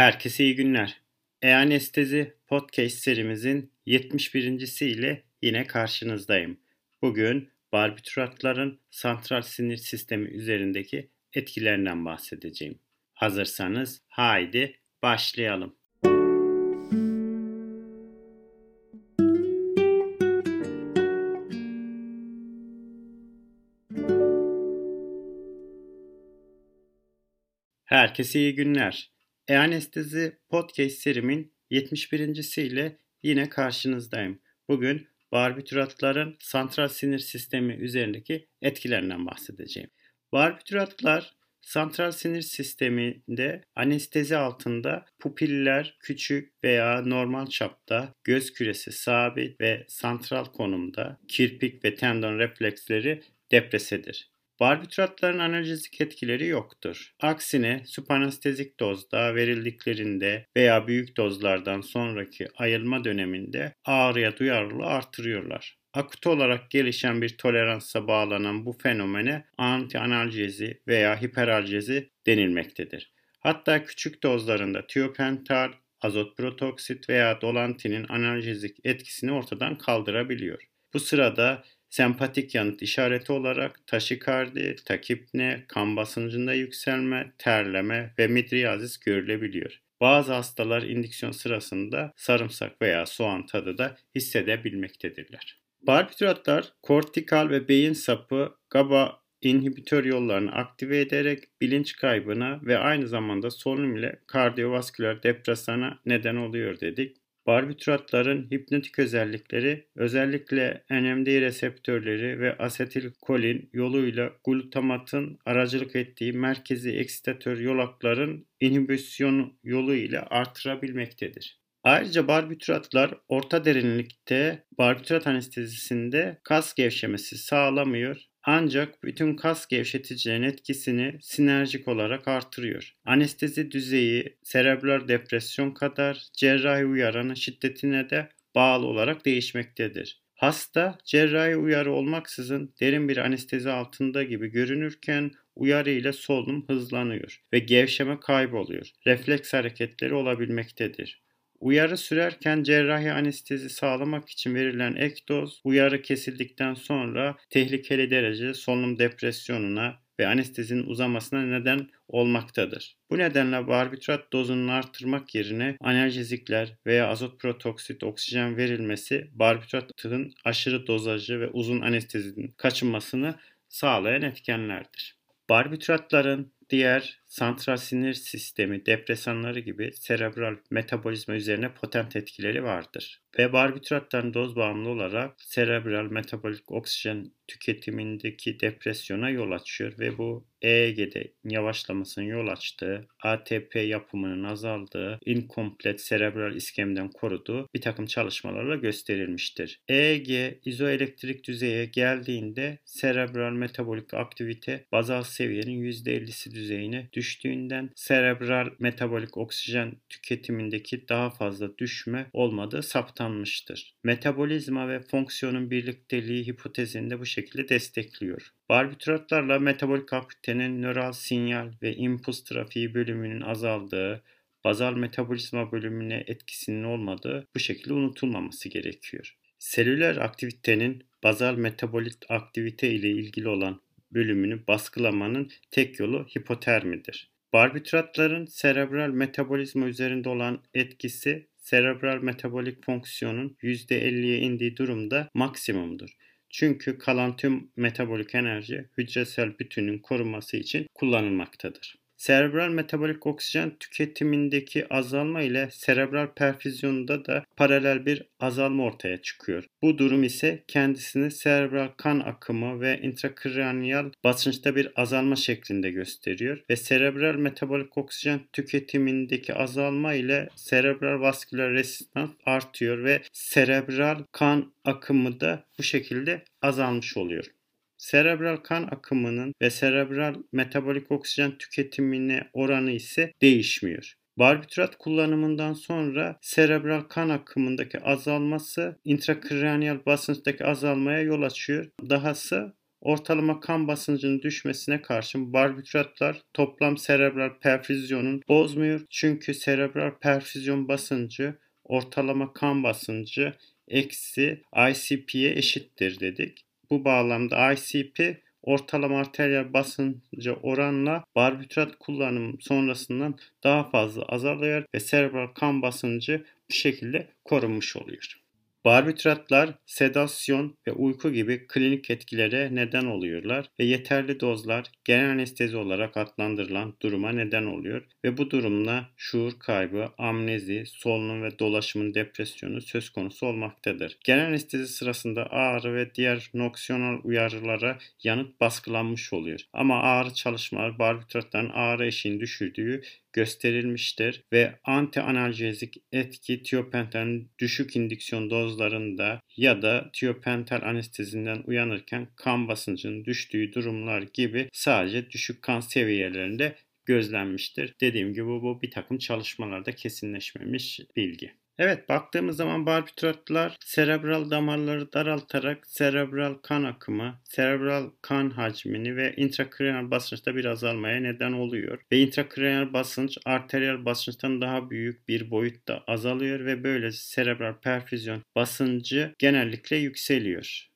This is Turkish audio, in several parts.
Herkese iyi günler. E-Anestezi Podcast serimizin 71. ile yine karşınızdayım. Bugün barbituratların santral sinir sistemi üzerindeki etkilerinden bahsedeceğim. Hazırsanız haydi başlayalım. Herkese iyi günler. E-Anestezi Podcast serimin 71. ile yine karşınızdayım. Bugün barbituratların santral sinir sistemi üzerindeki etkilerinden bahsedeceğim. Barbituratlar santral sinir sisteminde anestezi altında pupiller küçük veya normal çapta, göz küresi sabit ve santral konumda, kirpik ve tendon refleksleri depresedir. Barbituratların analjezik etkileri yoktur. Aksine supanestezik dozda verildiklerinde veya büyük dozlardan sonraki ayılma döneminde ağrıya duyarlılığı artırıyorlar. Akut olarak gelişen bir toleransa bağlanan bu fenomene anti-analjezi veya hiperalgezi denilmektedir. Hatta küçük dozlarında tiopental, azot protoksit veya dolantinin analjezik etkisini ortadan kaldırabiliyor. Bu sırada Sempatik yanıt işareti olarak taşikardi, takipne, kan basıncında yükselme, terleme ve midriyazis görülebiliyor. Bazı hastalar indüksiyon sırasında sarımsak veya soğan tadı da hissedebilmektedirler. Barbituratlar kortikal ve beyin sapı GABA inhibitör yollarını aktive ederek bilinç kaybına ve aynı zamanda solunum ile kardiyovasküler depresana neden oluyor dedik. Barbituratların hipnotik özellikleri özellikle NMD reseptörleri ve asetilkolin yoluyla glutamatın aracılık ettiği merkezi eksitatör yolakların inhibisyon yolu ile artırabilmektedir. Ayrıca barbituratlar orta derinlikte barbiturat anestezisinde kas gevşemesi sağlamıyor ancak bütün kas gevşeticilerin etkisini sinerjik olarak artırıyor. Anestezi düzeyi serebral depresyon kadar cerrahi uyaranın şiddetine de bağlı olarak değişmektedir. Hasta cerrahi uyarı olmaksızın derin bir anestezi altında gibi görünürken uyarı ile solunum hızlanıyor ve gevşeme kayboluyor. Refleks hareketleri olabilmektedir. Uyarı sürerken cerrahi anestezi sağlamak için verilen ek doz uyarı kesildikten sonra tehlikeli derecede solunum depresyonuna ve anestezinin uzamasına neden olmaktadır. Bu nedenle barbiturat dozunu artırmak yerine analjezikler veya azot protoksit oksijen verilmesi barbituratın aşırı dozajı ve uzun anestezinin kaçınmasını sağlayan etkenlerdir. Barbituratların diğer santral sinir sistemi depresanları gibi serebral metabolizma üzerine potent etkileri vardır. Ve barbituratların doz bağımlı olarak serebral metabolik oksijen tüketimindeki depresyona yol açıyor ve bu EEG'de yavaşlamasının yol açtığı, ATP yapımının azaldığı, incomplete serebral iskemden koruduğu bir takım çalışmalarla gösterilmiştir. EEG izoelektrik düzeye geldiğinde serebral metabolik aktivite bazal seviyenin %50'si düzeyine düştüğünden serebral metabolik oksijen tüketimindeki daha fazla düşme olmadığı saptanmıştır. Metabolizma ve fonksiyonun birlikteliği hipotezini de bu şekilde destekliyor. Barbituratlarla metabolik aktivitenin nöral sinyal ve impuls trafiği bölümünün azaldığı, bazal metabolizma bölümüne etkisinin olmadığı bu şekilde unutulmaması gerekiyor. Selüler aktivitenin bazal metabolit aktivite ile ilgili olan bölümünü baskılamanın tek yolu hipotermidir. Barbituratların serebral metabolizma üzerinde olan etkisi serebral metabolik fonksiyonun %50'ye indiği durumda maksimumdur. Çünkü kalan tüm metabolik enerji hücresel bütünün korunması için kullanılmaktadır. Serebral metabolik oksijen tüketimindeki azalma ile serebral perfüzyonda da paralel bir azalma ortaya çıkıyor. Bu durum ise kendisini serebral kan akımı ve intrakraniyal basınçta bir azalma şeklinde gösteriyor ve serebral metabolik oksijen tüketimindeki azalma ile serebral vasküler resistans artıyor ve serebral kan akımı da bu şekilde azalmış oluyor. Serebral kan akımının ve serebral metabolik oksijen tüketimine oranı ise değişmiyor. Barbiturat kullanımından sonra serebral kan akımındaki azalması intrakraniyal basınçtaki azalmaya yol açıyor. Dahası ortalama kan basıncının düşmesine karşın barbituratlar toplam serebral perfüzyonun bozmuyor. Çünkü serebral perfüzyon basıncı ortalama kan basıncı eksi ICP'ye eşittir dedik. Bu bağlamda ICP ortalama arteriyel basıncı oranla barbiturat kullanım sonrasından daha fazla azalıyor ve serebral kan basıncı bu şekilde korunmuş oluyor. Barbituratlar sedasyon ve uyku gibi klinik etkilere neden oluyorlar ve yeterli dozlar genel anestezi olarak adlandırılan duruma neden oluyor ve bu durumda şuur kaybı, amnezi, solunum ve dolaşımın depresyonu söz konusu olmaktadır. Genel anestezi sırasında ağrı ve diğer noksiyonel uyarılara yanıt baskılanmış oluyor. Ama ağrı çalışmalar barbituratların ağrı eşiğini düşürdüğü gösterilmiştir ve anti-analjezik etki tiopentalin düşük indüksiyon dozlarında ya da tiopental anestezinden uyanırken kan basıncının düştüğü durumlar gibi sadece düşük kan seviyelerinde gözlenmiştir. Dediğim gibi bu bir takım çalışmalarda kesinleşmemiş bilgi. Evet baktığımız zaman barbituratlar serebral damarları daraltarak serebral kan akımı, serebral kan hacmini ve intrakraniyal basınçta bir azalmaya neden oluyor. Ve intrakraniyal basınç arteriyel basınçtan daha büyük bir boyutta azalıyor ve böyle serebral perfüzyon basıncı genellikle yükseliyor.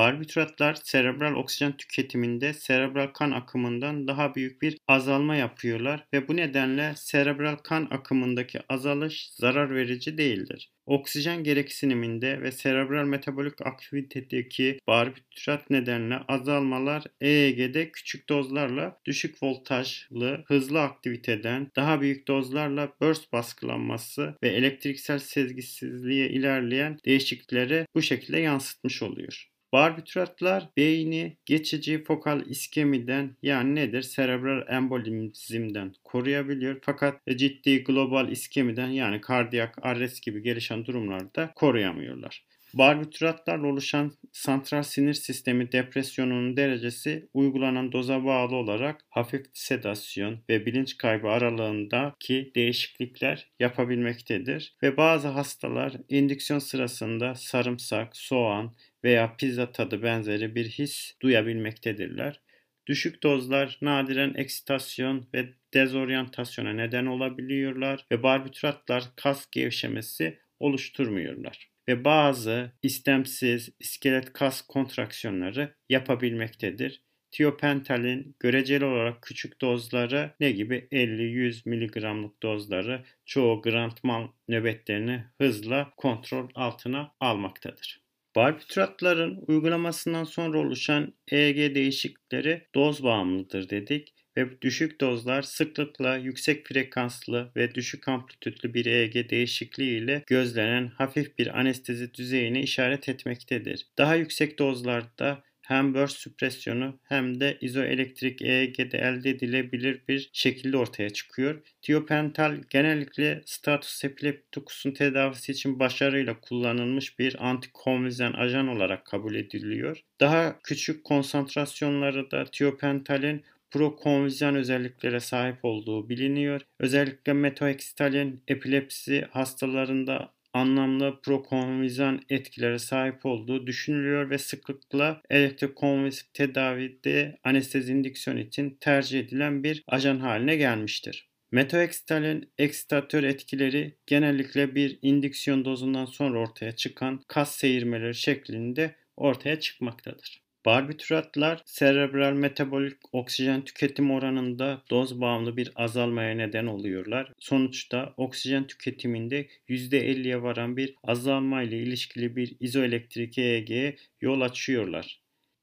Barbituratlar serebral oksijen tüketiminde serebral kan akımından daha büyük bir azalma yapıyorlar ve bu nedenle serebral kan akımındaki azalış zarar verici değildir. Oksijen gereksiniminde ve serebral metabolik aktivitedeki barbiturat nedenle azalmalar EEG'de küçük dozlarla düşük voltajlı hızlı aktiviteden daha büyük dozlarla burst baskılanması ve elektriksel sezgisizliğe ilerleyen değişiklikleri bu şekilde yansıtmış oluyor. Barbituratlar beyni geçici fokal iskemiden yani nedir? Serebral embolizmden koruyabiliyor. Fakat ciddi global iskemiden yani kardiyak arrest gibi gelişen durumlarda koruyamıyorlar. Barbituratlarla oluşan santral sinir sistemi depresyonunun derecesi uygulanan doza bağlı olarak hafif sedasyon ve bilinç kaybı aralığındaki değişiklikler yapabilmektedir. Ve bazı hastalar indüksiyon sırasında sarımsak, soğan, veya pizza tadı benzeri bir his duyabilmektedirler. Düşük dozlar nadiren eksitasyon ve dezoryantasyona neden olabiliyorlar ve barbituratlar kas gevşemesi oluşturmuyorlar ve bazı istemsiz iskelet kas kontraksiyonları yapabilmektedir. Tiopentalin göreceli olarak küçük dozları ne gibi 50-100 mg'lık dozları çoğu grand mal nöbetlerini hızla kontrol altına almaktadır. Barbituratların uygulamasından sonra oluşan EEG değişiklikleri doz bağımlıdır dedik ve düşük dozlar sıklıkla yüksek frekanslı ve düşük amplitütlü bir EEG değişikliği ile gözlenen hafif bir anestezi düzeyine işaret etmektedir. Daha yüksek dozlarda hem burst süpresyonu hem de izoelektrik EEG'de elde edilebilir bir şekilde ortaya çıkıyor. Tiopental genellikle status epileptikus'un tedavisi için başarıyla kullanılmış bir antikonvizyen ajan olarak kabul ediliyor. Daha küçük konsantrasyonları da tiopentalin prokonvizyon özelliklere sahip olduğu biliniyor. Özellikle metohexitalin epilepsi hastalarında anlamlı prokonvizyon etkilere sahip olduğu düşünülüyor ve sıklıkla elektrokonvulsif tedavide anestezi indüksiyon için tercih edilen bir ajan haline gelmiştir. Metohexitalin eksitatör etkileri genellikle bir indüksiyon dozundan sonra ortaya çıkan kas seyirmeleri şeklinde ortaya çıkmaktadır. Barbituratlar serebral metabolik oksijen tüketim oranında doz bağımlı bir azalmaya neden oluyorlar. Sonuçta oksijen tüketiminde %50'ye varan bir azalma ile ilişkili bir izoelektrik EEG'ye yol açıyorlar.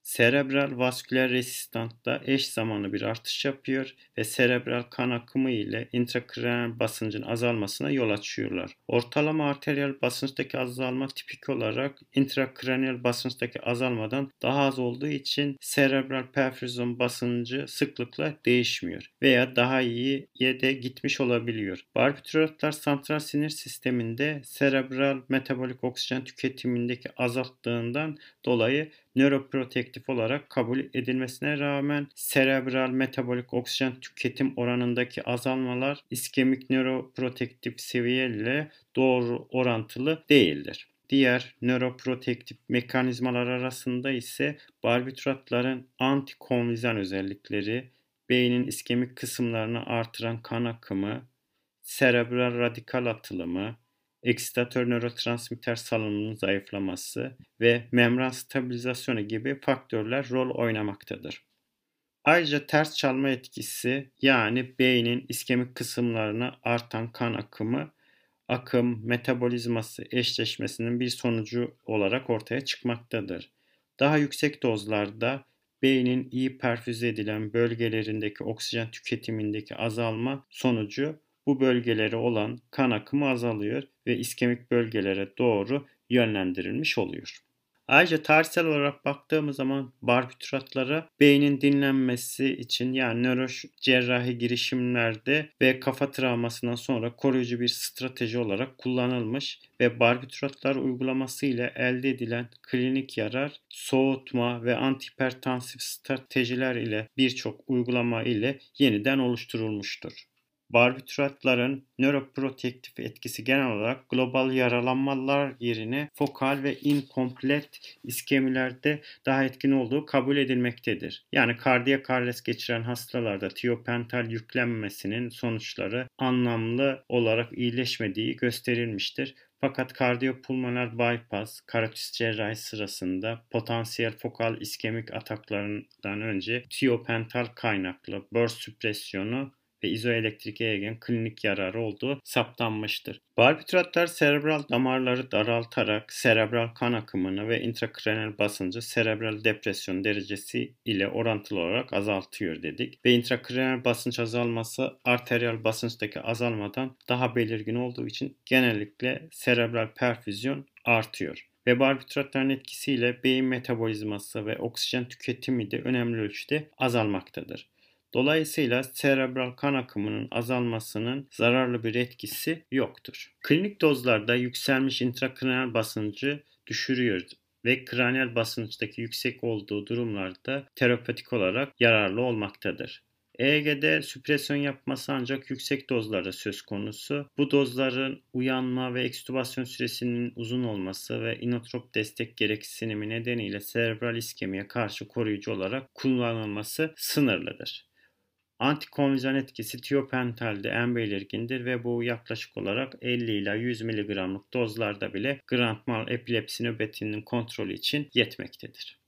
Serebral vasküler resistantta eş zamanlı bir artış yapıyor ve serebral kan akımı ile intrakraniyal basıncın azalmasına yol açıyorlar. Ortalama arteriyel basınçtaki azalma tipik olarak intrakraniyal basınçtaki azalmadan daha az olduğu için serebral perfüzyon basıncı sıklıkla değişmiyor veya daha iyiye de gitmiş olabiliyor. Barbituratlar santral sinir sisteminde serebral metabolik oksijen tüketimindeki azalttığından dolayı nöroprotektif olarak kabul edilmesine rağmen serebral metabolik oksijen tüketim oranındaki azalmalar iskemik nöroprotektif seviye ile doğru orantılı değildir. Diğer nöroprotektif mekanizmalar arasında ise barbituratların antikonvizan özellikleri, beynin iskemik kısımlarını artıran kan akımı, serebral radikal atılımı, eksitatör nörotransmitter salınımının zayıflaması ve membran stabilizasyonu gibi faktörler rol oynamaktadır. Ayrıca ters çalma etkisi yani beynin iskemik kısımlarına artan kan akımı akım metabolizması eşleşmesinin bir sonucu olarak ortaya çıkmaktadır. Daha yüksek dozlarda beynin iyi perfüze edilen bölgelerindeki oksijen tüketimindeki azalma sonucu bu bölgelere olan kan akımı azalıyor ve iskemik bölgelere doğru yönlendirilmiş oluyor. Ayrıca tarihsel olarak baktığımız zaman barbituratlara beynin dinlenmesi için yani nörocerrahi girişimlerde ve kafa travmasından sonra koruyucu bir strateji olarak kullanılmış ve barbituratlar uygulaması ile elde edilen klinik yarar soğutma ve antihipertansif stratejiler ile birçok uygulama ile yeniden oluşturulmuştur. Barbituratların nöroprotektif etkisi genel olarak global yaralanmalar yerine fokal ve inkomplet iskemilerde daha etkin olduğu kabul edilmektedir. Yani kardiyak arrest geçiren hastalarda tiopental yüklenmesinin sonuçları anlamlı olarak iyileşmediği gösterilmiştir. Fakat kardiyopulmoner bypass, karotis cerrahi sırasında potansiyel fokal iskemik ataklarından önce tiopental kaynaklı burst süpresyonu ve izoelektrik EEG'in klinik yararı olduğu saptanmıştır. Barbituratlar serebral damarları daraltarak serebral kan akımını ve intrakraniyal basıncı serebral depresyon derecesi ile orantılı olarak azaltıyor dedik. Ve intrakraniyal basınç azalması arteriyal basınçtaki azalmadan daha belirgin olduğu için genellikle serebral perfüzyon artıyor ve barbituratların etkisiyle beyin metabolizması ve oksijen tüketimi de önemli ölçüde azalmaktadır. Dolayısıyla serebral kan akımının azalmasının zararlı bir etkisi yoktur. Klinik dozlarda yükselmiş intrakraniyal basıncı düşürüyor ve kraniyal basınçtaki yüksek olduğu durumlarda terapetik olarak yararlı olmaktadır. EEG'de süpresyon yapması ancak yüksek dozlarda söz konusu. Bu dozların uyanma ve ekstübasyon süresinin uzun olması ve inotrop destek gereksinimi nedeniyle serebral iskemiye karşı koruyucu olarak kullanılması sınırlıdır. Antikonvizyon etkisi tiopentalde en belirgindir ve bu yaklaşık olarak 50 ila 100 mg'lık dozlarda bile grand mal epilepsi nöbetinin kontrolü için yetmektedir.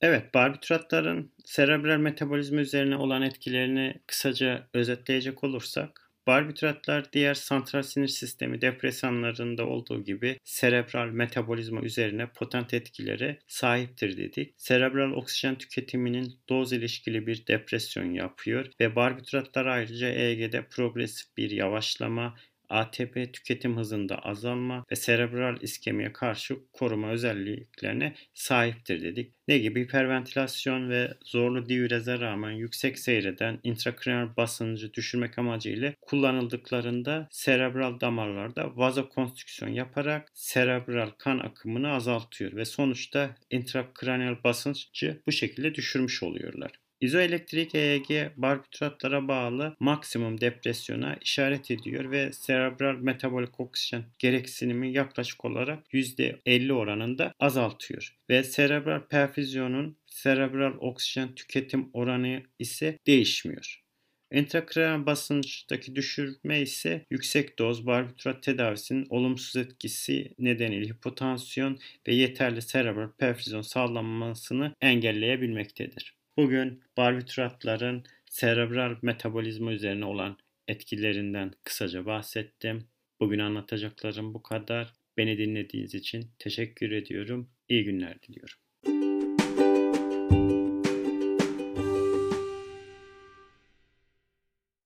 Evet, barbituratların serebral metabolizma üzerine olan etkilerini kısaca özetleyecek olursak, Barbituratlar diğer santral sinir sistemi depresanlarında olduğu gibi serebral metabolizma üzerine potent etkileri sahiptir dedik. Serebral oksijen tüketiminin doz ilişkili bir depresyon yapıyor ve barbituratlar ayrıca EEG'de progresif bir yavaşlama, ATP tüketim hızında azalma ve serebral iskemiye karşı koruma özelliklerine sahiptir dedik. Ne gibi hiperventilasyon ve zorlu diüreze rağmen yüksek seyreden intrakraniyal basıncı düşürmek amacıyla kullanıldıklarında serebral damarlarda vazokonstrüksiyon yaparak serebral kan akımını azaltıyor ve sonuçta intrakraniyal basıncı bu şekilde düşürmüş oluyorlar. İzoelektrik EEG barbituratlara bağlı maksimum depresyona işaret ediyor ve serebral metabolik oksijen gereksinimi yaklaşık olarak %50 oranında azaltıyor. Ve serebral perfüzyonun serebral oksijen tüketim oranı ise değişmiyor. Entrakreal basınçtaki düşürme ise yüksek doz barbiturat tedavisinin olumsuz etkisi nedeniyle hipotansiyon ve yeterli serebral perfüzyon sağlanmasını engelleyebilmektedir. Bugün barbituratların serebral metabolizma üzerine olan etkilerinden kısaca bahsettim. Bugün anlatacaklarım bu kadar. Beni dinlediğiniz için teşekkür ediyorum. İyi günler diliyorum.